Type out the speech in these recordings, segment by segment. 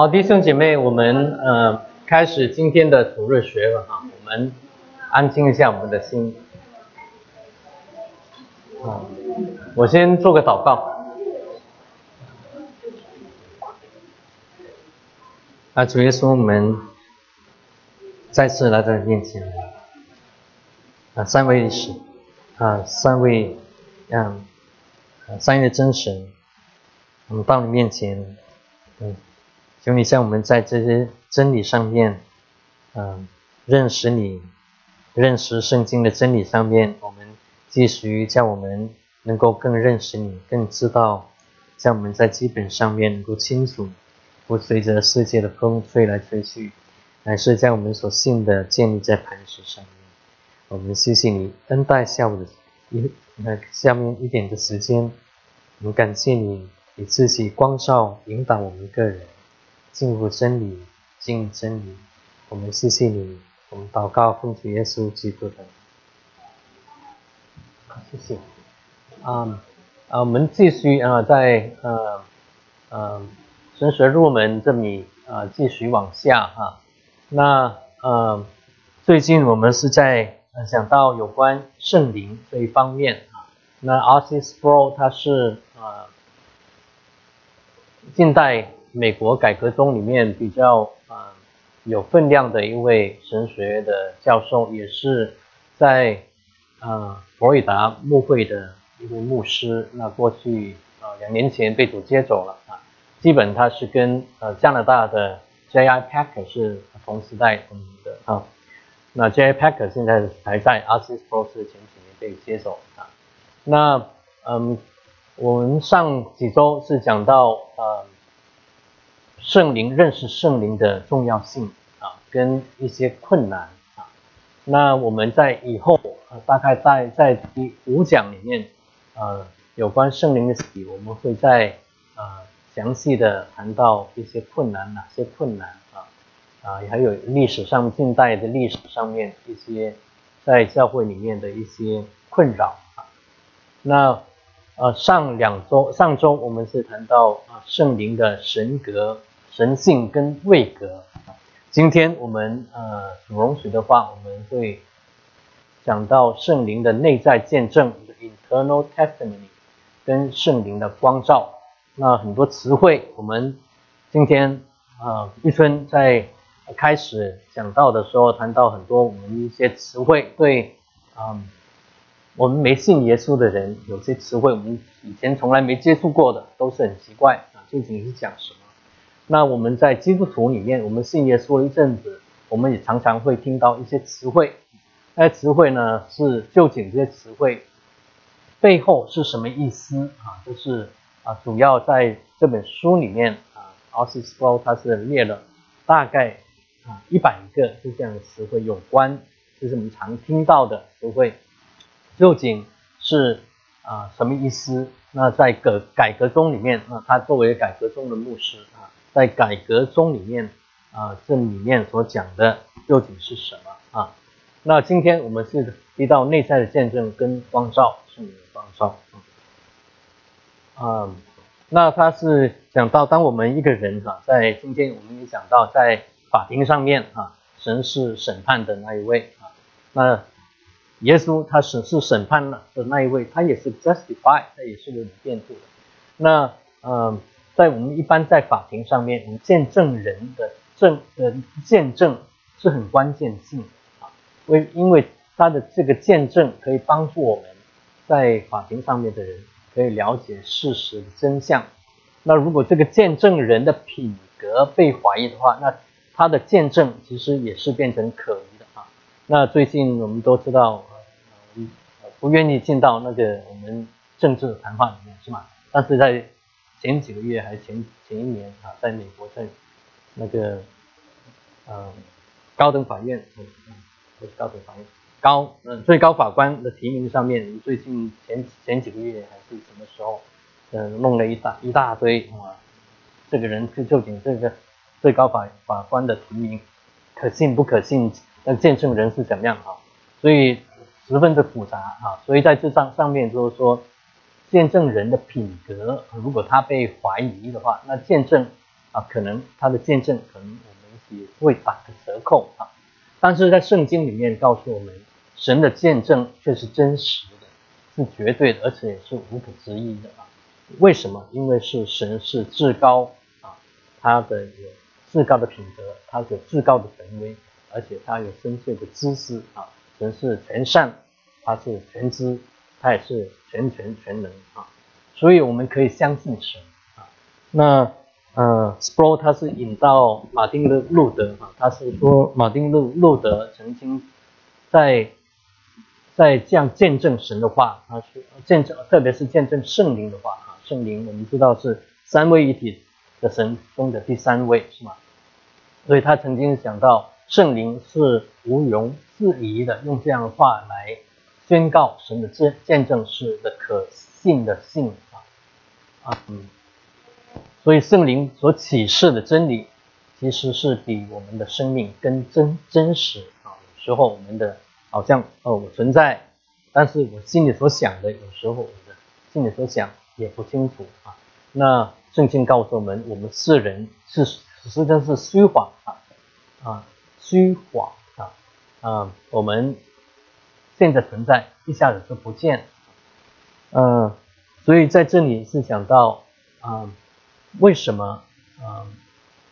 好，弟兄姐妹，我们呃开始今天的主日学了哈，我们安静一下我们的心。啊，我先做个祷告。啊，主耶稣，我们再次来到你面前。啊，三位是啊，三位嗯，三位真神，我们到你面前，嗯。求你在我们在这些真理上面，嗯，认识你，认识圣经的真理上面，我们继续叫我们能够更认识你，更知道，像我们在基本上面能够清楚，不随着世界的风吹来吹去，乃是将我们所信的建立在磐石上面。我们谢谢你恩待下午的一那下面一点的时间，我们感谢你，你自己光照引导我们个人。进入真理，进入真理。我们谢谢你，我们祷告奉主耶稣基督的。谢谢。啊啊，我们继续啊，在呃呃神学入门这里啊，继续往下啊。那呃，最近我们是在讲到有关圣灵这一方面啊。那 R.C. Sproul 他是啊近代。美国改革中里面比较啊有分量的一位神学的教授，也是在啊佛罗里达牧会的一位牧师。那过去啊两年前被主接走了啊，基本他是跟呃加拿大的 J.I. Packer 是同时代同的啊。那 J.I. Packer 现在还在 a r c i s Pro 是前几年被接走啊。那嗯，我们上几周是讲到啊。圣灵认识圣灵的重要性啊，跟一些困难啊，那我们在以后呃，大概在在第五讲里面，呃，有关圣灵的洗，我们会在呃详细的谈到一些困难，哪些困难啊啊，还有历史上近代的历史上面一些在教会里面的一些困扰啊，那呃上两周上周我们是谈到啊圣灵的神格。神性跟位格，今天我们呃主容许的话，我们会讲到圣灵的内在见证 （internal testimony） 跟圣灵的光照。那很多词汇，我们今天啊玉春在开始讲到的时候，谈到很多我们一些词汇，对啊我们没信耶稣的人，有些词汇我们以前从来没接触过的，都是很奇怪啊，究竟是讲什么？那我们在基督徒里面，我们信耶稣一阵子，我们也常常会听到一些词汇。那些词汇呢，是究竟这些词汇背后是什么意思啊？就是啊，主要在这本书里面啊 o s s Pro 它是列了大概啊一百个就这样的词汇有关，就是我们常听到的词汇，究竟是啊什么意思？那在改改革中里面，那他作为改革中的牧师啊。在改革中里面啊，这里面所讲的究竟是什么啊？那今天我们是提到内在的见证跟光照，是你的光照啊。那他是讲到，当我们一个人哈，在今天我们也讲到，在法庭上面啊，神是审判的那一位啊。那耶稣他审是审判的那一位，他也是 justify，他也是有辩护的。那嗯。在我们一般在法庭上面，我们见证人的证的见证是很关键性啊，为因为他的这个见证可以帮助我们在法庭上面的人可以了解事实的真相。那如果这个见证人的品格被怀疑的话，那他的见证其实也是变成可疑的啊。那最近我们都知道，不愿意进到那个我们政治谈话里面是吗？但是在前几个月还是前前一年啊，在美国在那个呃高等法院，嗯，不是高等法院，高嗯最高法官的提名上面，最近前前几个月还是什么时候，嗯弄了一大一大堆啊，这个人就究竟这个最高法法官的提名可信不可信？那见证人是怎么样啊？所以十分的复杂啊，所以在这上上面就是说。见证人的品格，如果他被怀疑的话，那见证啊，可能他的见证可能我们也会打个折扣啊。但是在圣经里面告诉我们，神的见证却是真实的，是绝对的，而且是无可置疑的啊。为什么？因为是神是至高啊，他的有至高的品德，他有至高的权威，而且他有深邃的知识啊。神是全善，他是全知，他也是全权全能啊。所以我们可以相信神啊。那呃，Spro 他是引到马丁的路德啊，他是说马丁路路德曾经在在这样见证神的话，他是见证，特别是见证圣灵的话啊。圣灵我们知道是三位一体的神中的第三位是吗？所以他曾经讲到圣灵是无容质疑的，用这样的话来宣告神的见见证是的可信的信啊啊嗯。所以圣灵所启示的真理，其实是比我们的生命更真真实啊。有时候我们的好像哦我存在，但是我心里所想的，有时候我的心里所想也不清楚啊。那圣经告诉我们，我们世人是实际上是虚谎啊啊虚谎啊，我们现在存在，一下子就不见，嗯，所以在这里是讲到啊。为什么啊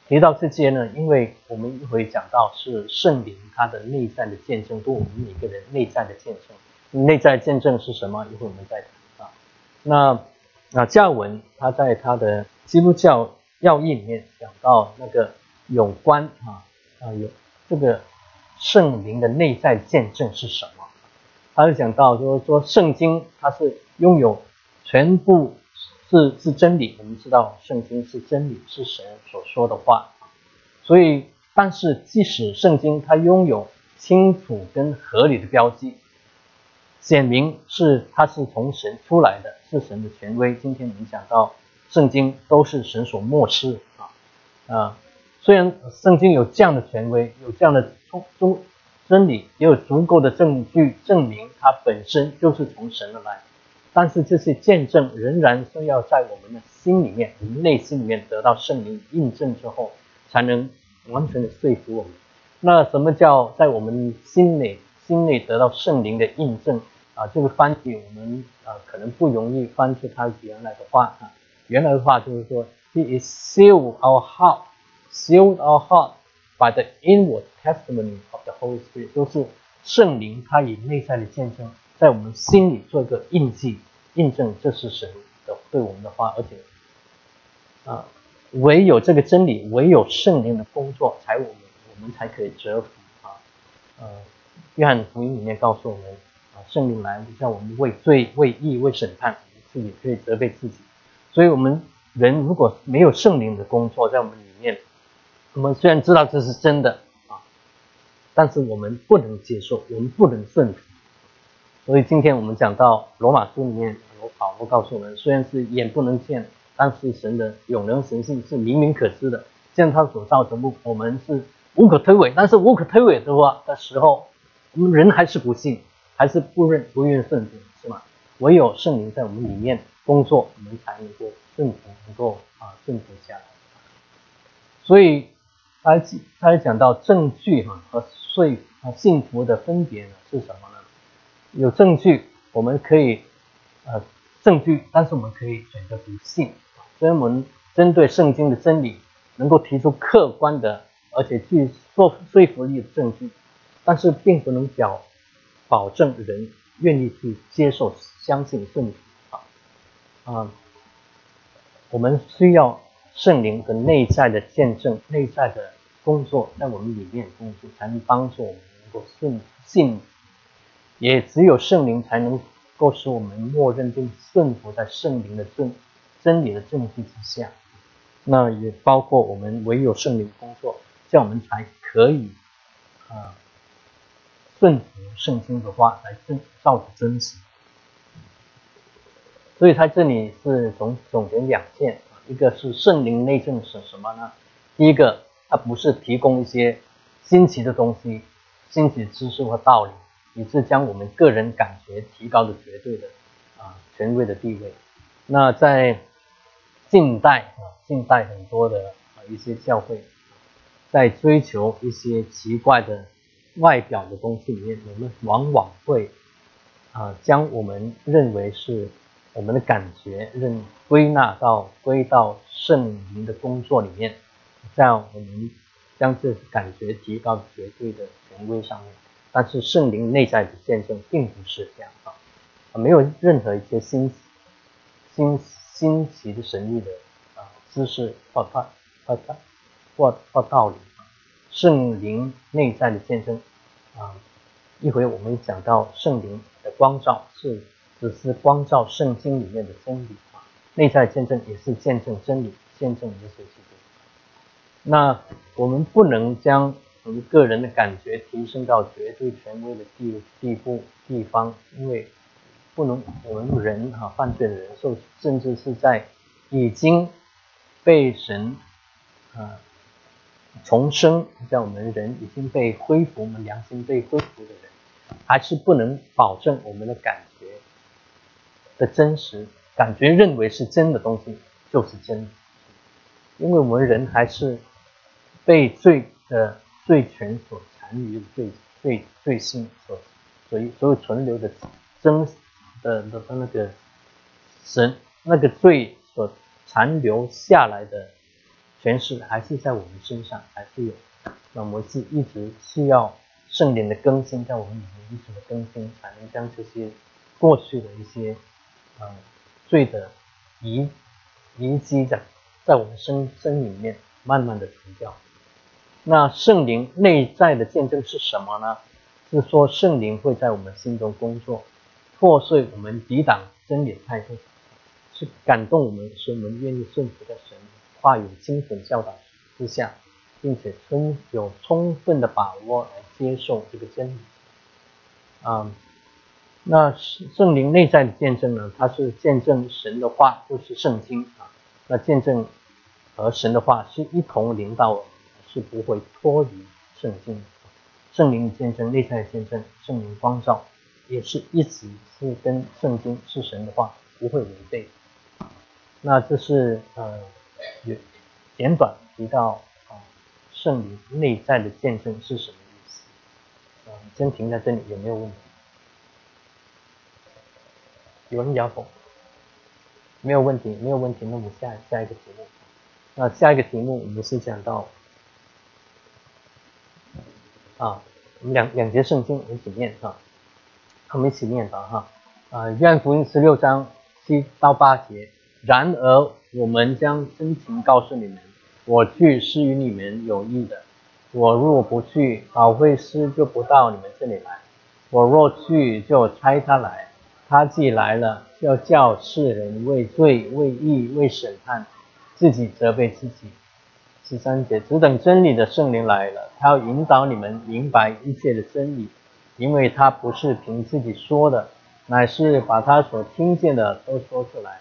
提到这些呢？因为我们一会讲到是圣灵他的内在的见证，对我们每个人内在的见证。内在见证是什么？一会我们再谈啊。那那教文他在他的基督教要义里面讲到那个有关啊啊有这个圣灵的内在见证是什么？他就讲到就是说圣经它是拥有全部。是是真理，我们知道圣经是真理，是神所说的话所以，但是即使圣经它拥有清楚跟合理的标记，显明是它是从神出来的，是神的权威。今天我们讲到圣经都是神所漠视啊啊，虽然圣经有这样的权威，有这样的中中真理，也有足够的证据证明它本身就是从神而来。但是这些见证仍然是要在我们的心里面、我们内心里面得到圣灵印证之后，才能完全的说服我们。那什么叫在我们心里心内得到圣灵的印证啊？这个翻译我们啊可能不容易翻出他原来的话啊。原来的话就是说，He is seal our heart, sealed our heart by the inward testimony of the Holy Spirit，就是圣灵他以内在的见证。在我们心里做一个印记，印证这是神的对我们的话，而且啊，唯有这个真理，唯有圣灵的工作，才我们我们才可以折服啊。呃，约翰福音里面告诉我们啊，圣灵来叫我们为罪、为义、为审判，自己可以责备自己。所以，我们人如果没有圣灵的工作在我们里面，我们虽然知道这是真的啊，但是我们不能接受，我们不能顺服。所以今天我们讲到罗马书里面有保罗告诉我们，虽然是眼不能见，但是神的永能神性是明明可知的。像他所造的物，我们是无可推诿。但是无可推诿的话的时候，我们人还是不信，还是不认不愿顺服，是吗？唯有圣灵在我们里面工作，我们才能够顺服，能够啊顺服下来。所以他他讲到证据哈和说啊幸福的分别呢是什么呢？有证据，我们可以，呃，证据，但是我们可以选择不信。所以，我们针对圣经的真理，能够提出客观的，而且具说服说服力的证据，但是并不能表保证人愿意去接受、相信圣啊啊，我们需要圣灵的内在的见证、内在的工作在我们里面工作，才能帮助我们能够顺信。也只有圣灵才能够使我们默认并顺服在圣灵的正真理的证据之下。那也包括我们唯有圣灵工作，这样我们才可以啊顺服圣经的话来真照着真实。所以他这里是总总结两件一个是圣灵内证是什么呢？第一个，它不是提供一些新奇的东西、新奇知识和道理。以致将我们个人感觉提高的绝对的啊权威的地位。那在近代啊，近代很多的一些教会，在追求一些奇怪的外表的东西里面，我们往往会啊将我们认为是我们的感觉认归纳到归到圣灵的工作里面，这样我们将这感觉提高绝对的权威上面。但是圣灵内在的见证并不是这样啊，没有任何一些新新新奇的神秘的啊。知识或道或道或或道理圣灵内在的见证啊，一会我们讲到圣灵的光照是只是光照圣经里面的真理啊，内在见证也是见证真理，见证耶稣基督。那我们不能将我们个人的感觉提升到绝对权威的地地步地方，因为不能我们人哈犯罪的人受甚至是在已经。被神啊重生，像我们人已经被恢复，我们良心被恢复的人，还是不能保证我们的感觉的真实。感觉认为是真的东西就是真，因为我们人还是被罪的罪权所残余的罪罪罪性所，所以所有存留的真的的那个神那个罪所。残留下来的诠释还是在我们身上，还是有。那我们是一直需要圣灵的更新，在我们里面一直的更新，才能将这些过去的一些呃罪的遗遗迹在在我们身身里面慢慢的除掉。那圣灵内在的见证是什么呢？是说圣灵会在我们心中工作，破碎我们抵挡真理的态度。是感动我们，使我们愿意顺服在神话语精准教导之下，并且充有充分的把握来接受这个真理。啊，那圣灵内在的见证呢？它是见证神的话，就是圣经啊。那见证和神的话是一同领导我们，是不会脱离圣经。圣灵见证内在见证，圣灵光照也是一直是跟圣经是神的话，不会违背。那这是呃，简短提到啊，圣灵内在的见证是什么意思？啊，先停在这里，有没有问题？有人摇头，没有问题，没有问题。那我们下下一个题目，那下一个题目我们是讲到啊，我们两两节圣经一起念哈，我们一起念吧哈啊，约翰福音十六章七到八节。然而，我们将真情告诉你们：我去是与你们有益的。我若不去，保惠师就不到你们这里来；我若去，就差他来。他既来了，要叫世人为罪、为义、为审判，自己责备自己。十三节，只等真理的圣灵来了，他要引导你们明白一切的真理，因为他不是凭自己说的，乃是把他所听见的都说出来。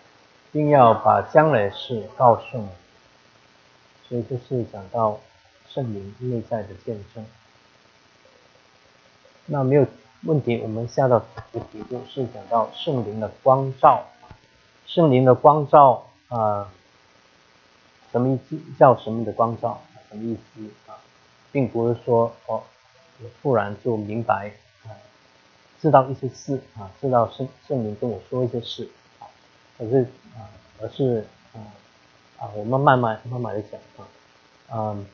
定要把将来事告诉你，所以这是讲到圣灵内在的见证。那没有问题，我们下到的题就是讲到圣灵的光照。圣灵的光照啊，什么意思？叫什么的光照？什么意思啊？并不是说哦，我突然就明白啊，知道一些事啊，知道圣圣灵跟我说一些事啊，可是。啊，而是啊啊，我们慢慢慢慢的讲啊，嗯，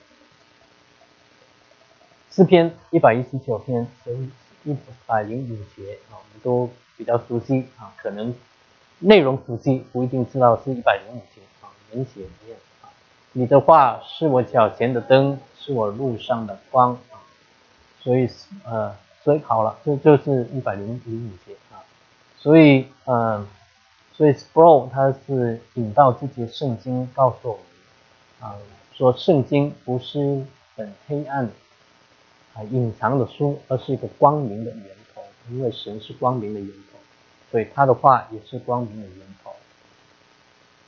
诗篇一百一十九篇跟一百零五节啊，我们都比较熟悉啊，可能内容熟悉不一定知道是一百零五节啊，能写念啊，你的话是我脚前的灯，是我路上的光啊，所以呃，所以好了，这就是一百零零五节啊，所以嗯。所以 Sproul 他是引到这节圣经，告诉我们啊，说圣经不是很黑暗啊隐藏的书，而是一个光明的源头。因为神是光明的源头，所以他的话也是光明的源头。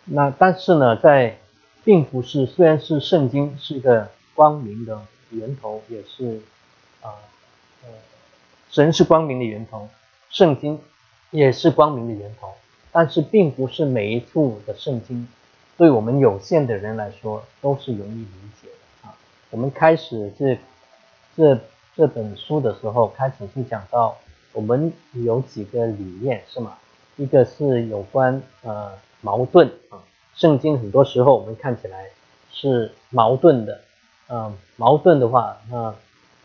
那但是呢，在并不是，虽然是圣经是一个光明的源头，也是啊呃神是光明的源头，圣经也是光明的源头。但是并不是每一处的圣经对我们有限的人来说都是容易理解的啊。我们开始这这这本书的时候，开始是讲到我们有几个理念是吗？一个是有关呃矛盾啊，圣经很多时候我们看起来是矛盾的，嗯，矛盾的话，那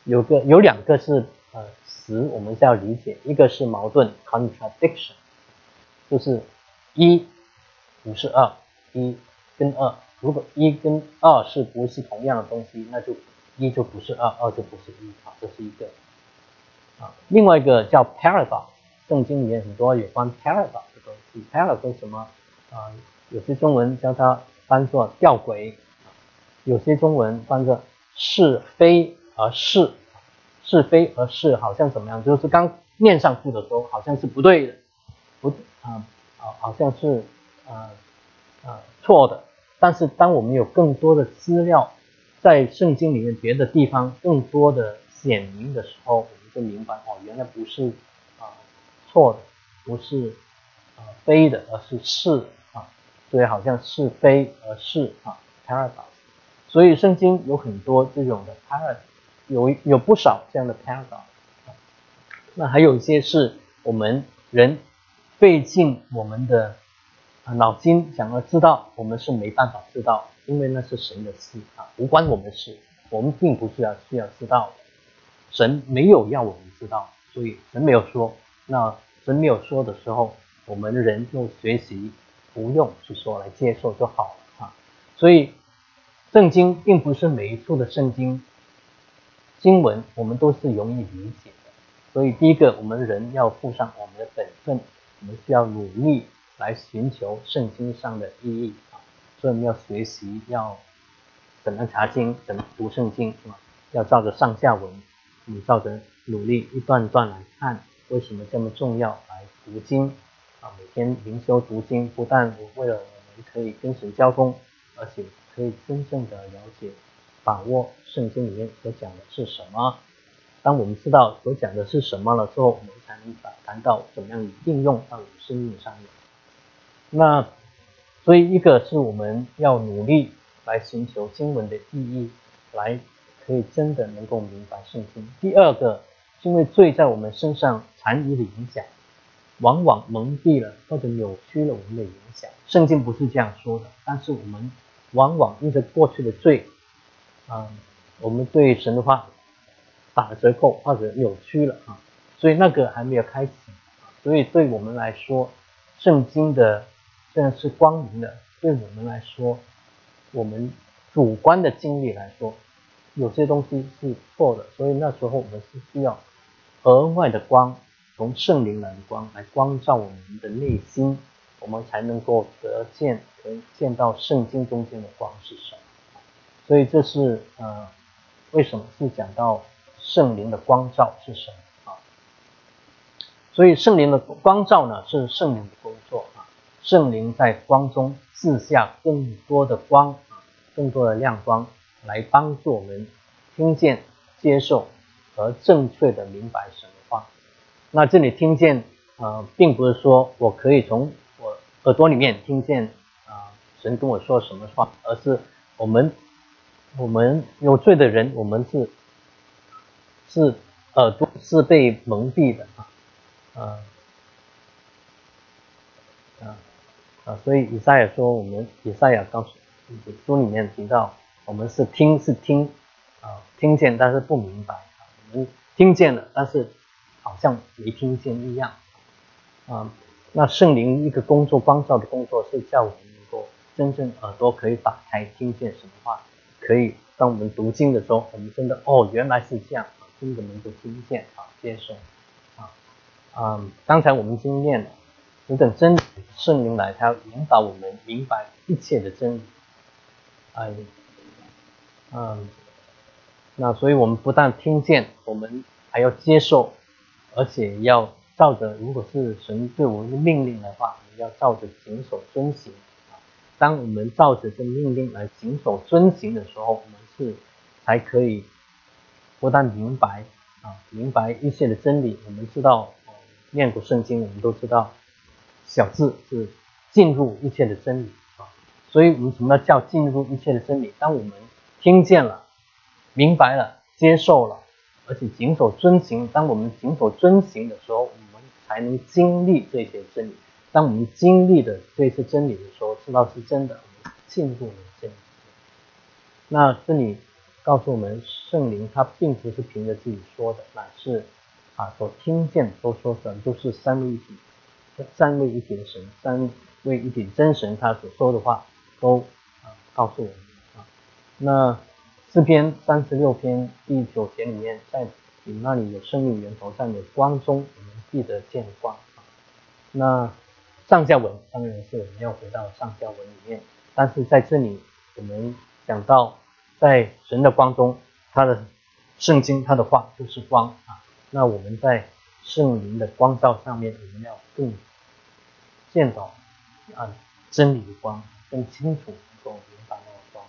有个有两个是呃词我们是要理解，一个是矛盾 contradiction，就是一不是二。一跟二，如果一跟二是不是同样的东西，那就一就不是二，二就不是一啊，这是一个啊。另外一个叫 paradox，圣经里面很多有关 paradox 的东西，paradox 什么啊？有些中文叫它翻作吊诡，有些中文翻作是非而是，是非而是好像怎么样？就是刚念上去的时候好像是不对的，不啊啊好像是啊。啊，错的。但是当我们有更多的资料，在圣经里面别的地方更多的显明的时候，我们就明白哦，原来不是啊错的，不是啊非的，而是是啊。所以好像是非而是啊，paradox。所以圣经有很多这种的 paradox，有有不少这样的 paradox。那还有一些是我们人费尽我们的。脑筋想要知道，我们是没办法知道，因为那是神的事啊，无关我们的事。我们并不是要需要知道，神没有要我们知道，所以神没有说。那神没有说的时候，我们人就学习不用去说，来接受就好了啊。所以圣经并不是每一处的圣经经文我们都是容易理解的。所以第一个，我们人要负上我们的本分，我们需要努力。来寻求圣经上的意义，所以我们要学习要怎么查经，怎么读圣经是吧？要照着上下文，你照着努力一段段来看，为什么这么重要？来读经啊，每天灵修读经，不但为了我们可以跟神交通，而且可以真正的了解、把握圣经里面所讲的是什么。当我们知道所讲的是什么了之后，我们才能把谈到怎么样应用到我们生命上面。那，所以一个是我们要努力来寻求经文的意义，来可以真的能够明白圣经。第二个是，因为罪在我们身上残余的影响，往往蒙蔽了或者扭曲了我们的影响。圣经不是这样说的，但是我们往往因着过去的罪，啊，我们对神的话打了折扣或者扭曲了啊，所以那个还没有开启。所以对我们来说，圣经的。虽然是光明的，对我们来说，我们主观的经历来说，有些东西是错的，所以那时候我们是需要额外的光，从圣灵来的光来光照我们的内心，我们才能够得见，可以见到圣经中间的光是什么。所以这是呃，为什么是讲到圣灵的光照是什么啊？所以圣灵的光照呢，是圣灵的工作。圣灵在光中赐下更多的光啊，更多的亮光，来帮助我们听见、接受和正确的明白神的话。那这里听见啊，并不是说我可以从我耳朵里面听见啊神跟我说什么话，而是我们我们有罪的人，我们是是耳朵是被蒙蔽的啊啊啊。啊，所以以赛亚说，我们以赛亚告诉书里面提到，我们是听是听啊，听见但是不明白啊，我们听见了，但是好像没听见一样啊。那圣灵一个工作光照的工作是叫我们能够真正耳朵可以打开，听见什么话，可以当我们读经的时候，我们真的哦原来是这样，真的能够听见啊，接受啊啊。刚才我们经验了。等真理圣灵来，他要引导我们明白一切的真理。哎，嗯，那所以我们不但听见，我们还要接受，而且要照着，如果是神对我们的命令的话，我们要照着谨守遵行。当我们照着这命令来谨守遵行的时候，我们是才可以不但明白啊，明白一切的真理。我们知道，念过圣经，我们都知道。小字是进入一切的真理啊，所以，我们什么叫进入一切的真理？当我们听见了、明白了、接受了，而且谨守遵行。当我们谨守遵行的时候，我们才能经历这些真理。当我们经历的这些真理的时候，知道是真的，进入了真理。那这里告诉我们，圣灵他并不是凭着自己说的，乃是啊所听见都说的，都是三位一体、三位一体的神、三位一体真神他所说的话。都啊告诉我们啊，那四篇三十六篇第九节里面，在你那里有生命源头，在有光中，我们记得见光啊。那上下文当然是我们要回到上下文里面，但是在这里我们讲到，在神的光中，他的圣经他的话就是光啊。那我们在圣灵的光照上面，我们要更见到啊真理的光。更清楚能够明白那光。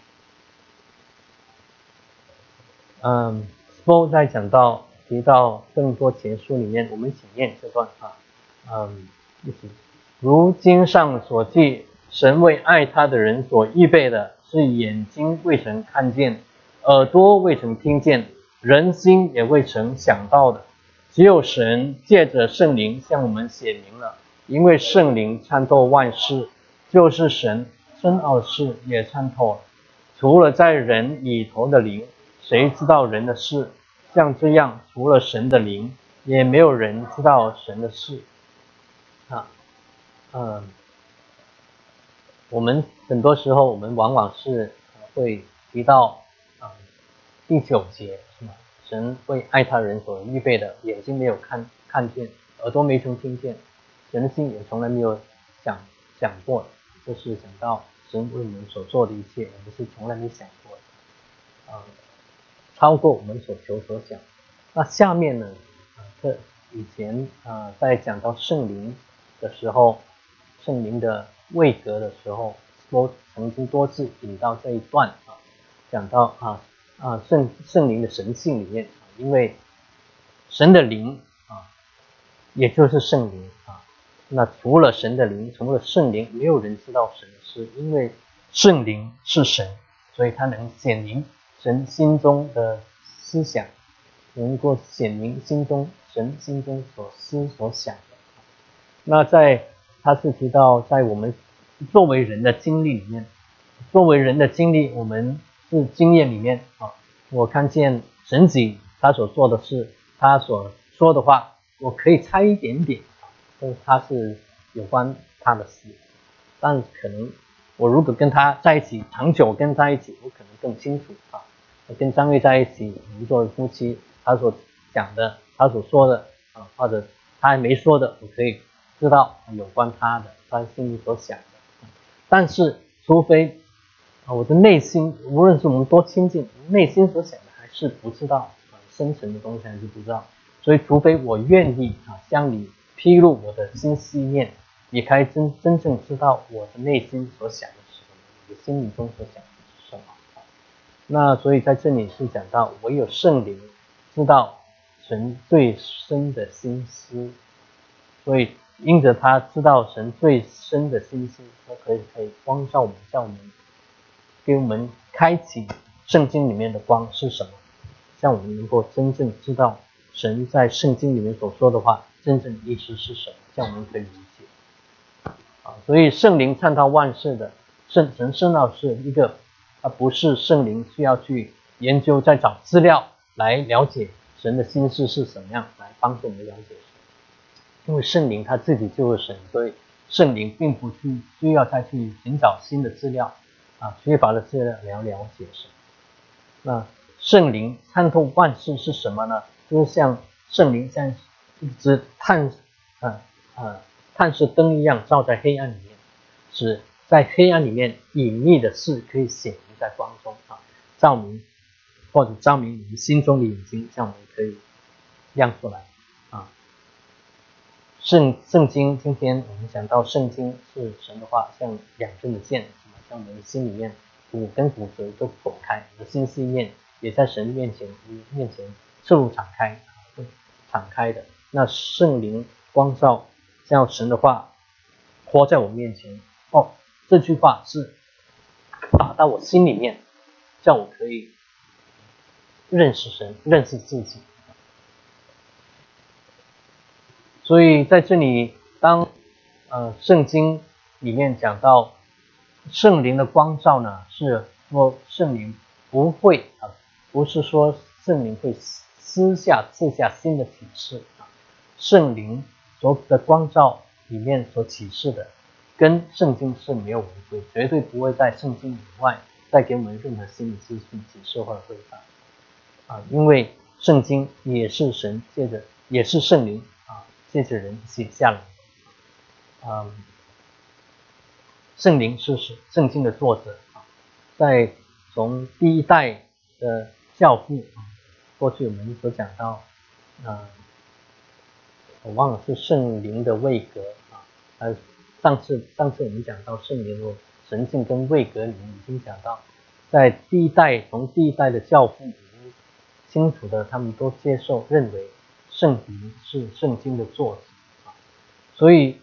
嗯，后在讲到提到更多前书里面，我们请念这段话。嗯，如经上所记，神为爱他的人所预备的是眼睛未曾看见，耳朵未曾听见，人心也未曾想到的，只有神借着圣灵向我们显明了。因为圣灵参透万事，就是神。深奥事也参透了，除了在人里头的灵，谁知道人的事？像这样，除了神的灵，也没有人知道神的事。啊，嗯，我们很多时候，我们往往是会提到啊，第九节是吗？神为爱他人所预备的，眼睛没有看看见，耳朵没曾听见，人性也从来没有想想过，就是想到。神为我们所做的一切，我们是从来没想过的，啊，超过我们所求所想。那下面呢？啊，这以前啊，在讲到圣灵的时候，圣灵的位格的时候，都曾经多次引到这一段啊，讲到啊啊圣圣灵的神性里面，因为神的灵啊，也就是圣灵啊。那除了神的灵，除了圣灵，没有人知道神。是因为圣灵是神，所以他能显明神心中的思想，能够显明心中神心中所思所想的。那在他是提到，在我们作为人的经历里面，作为人的经历，我们是经验里面啊，我看见神子他所做的事，他所说的话，我可以猜一点点是他是有关他的事。但可能我如果跟他在一起长久跟在一起，我可能更清楚啊。跟张瑞在一起，我们作为夫妻，他所讲的，他所说的啊，或者他还没说的，我可以知道有关他的，他心里所想的。但是，除非啊，我的内心，无论是我们多亲近，内心所想的还是不知道啊，深层的东西还是不知道。所以，除非我愿意啊，向你披露我的心思念。你可以真真正知道我的内心所想的是什么，我心里中所想的是什么。那所以在这里是讲到，唯有圣灵知道神最深的心思，所以因着他知道神最深的心思，他可以可以光照我们，叫我们给我们开启圣经里面的光是什么，让我们能够真正知道神在圣经里面所说的话真正意思是什么，这样我们可以理解啊。所以圣灵参透万事的圣神圣道是一个，它不是圣灵需要去研究再找资料来了解神的心思是什么样，来帮助我们了解神。因为圣灵他自己就是神，所以圣灵并不去需要再去寻找新的资料啊，缺乏的资料来了解神。那圣灵参透万事是什么呢？就是像圣灵像一直探啊啊。探视灯一样照在黑暗里面，使在黑暗里面隐秘的事可以显明在光中啊，照明或者照明我们心中的眼睛，这样我们可以亮出来啊。圣圣经今天我们讲到圣经是神的话，像两根的剑，像我们心里面骨跟骨髓都剖开，我的心思念也在神面前面前赤露敞开，敞开的那圣灵光照。像神的话活在我面前哦，这句话是打到我心里面，叫我可以认识神，认识自己。所以在这里，当呃圣经里面讲到圣灵的光照呢，是说圣灵不会啊，不是说圣灵会私下赐下新的启示，圣灵所的光照里面所启示的，跟圣经是没有违背，绝对不会在圣经以外再给我们任何新的资讯、启示或者规范啊，因为圣经也是神借着，也是圣灵啊。借着人写下来，嗯，圣灵是是圣经的作者啊，在从第一代的教父啊，过去我们所讲到，啊，我忘了是圣灵的位格啊，呃，上次上次我们讲到圣灵的神性跟位格里面已经讲到，在第一代从第一代的教父已经清楚的，他们都接受认为。圣灵是圣经的作者啊，所以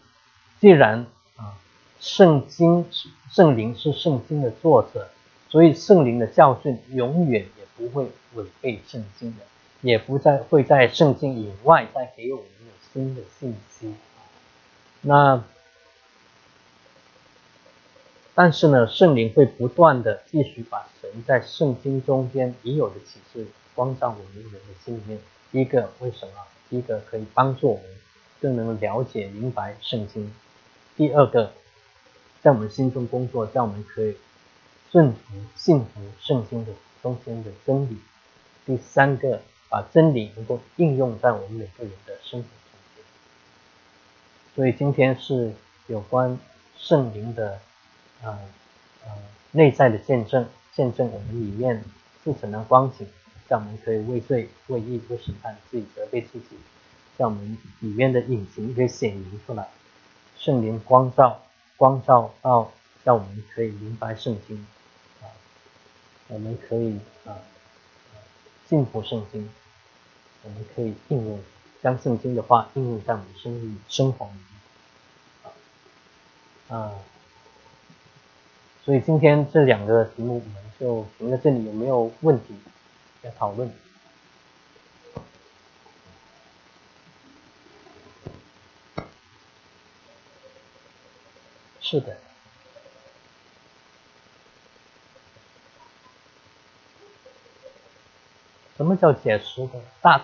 既然啊圣经圣灵是圣经的作者，所以圣灵的教训永远也不会违背圣经的，也不再会在圣经以外再给我们新的信息。那但是呢，圣灵会不断的继续把神在圣经中间已有的启示光照我们人的心里面。第一个为什么？第一个可以帮助我们更能了解明白圣经。第二个，在我们心中工作，让我们可以顺服、信服圣经的中间的真理。第三个，把真理能够应用在我们每个人的生活。所以今天是有关圣灵的，呃呃内在的见证，见证我们里面自身的光景。让我们可以为罪、为义、为审判自己责备自己，让我们里面的隐情可以显明出来。圣灵光照，光照到让我们可以明白圣经啊，我们可以啊信服圣经，我们可以应用将圣经的话应用在我们生命生活里面啊。所以今天这两个题目我们就停在这里，有没有问题？要讨论，是的。什么叫解释的？大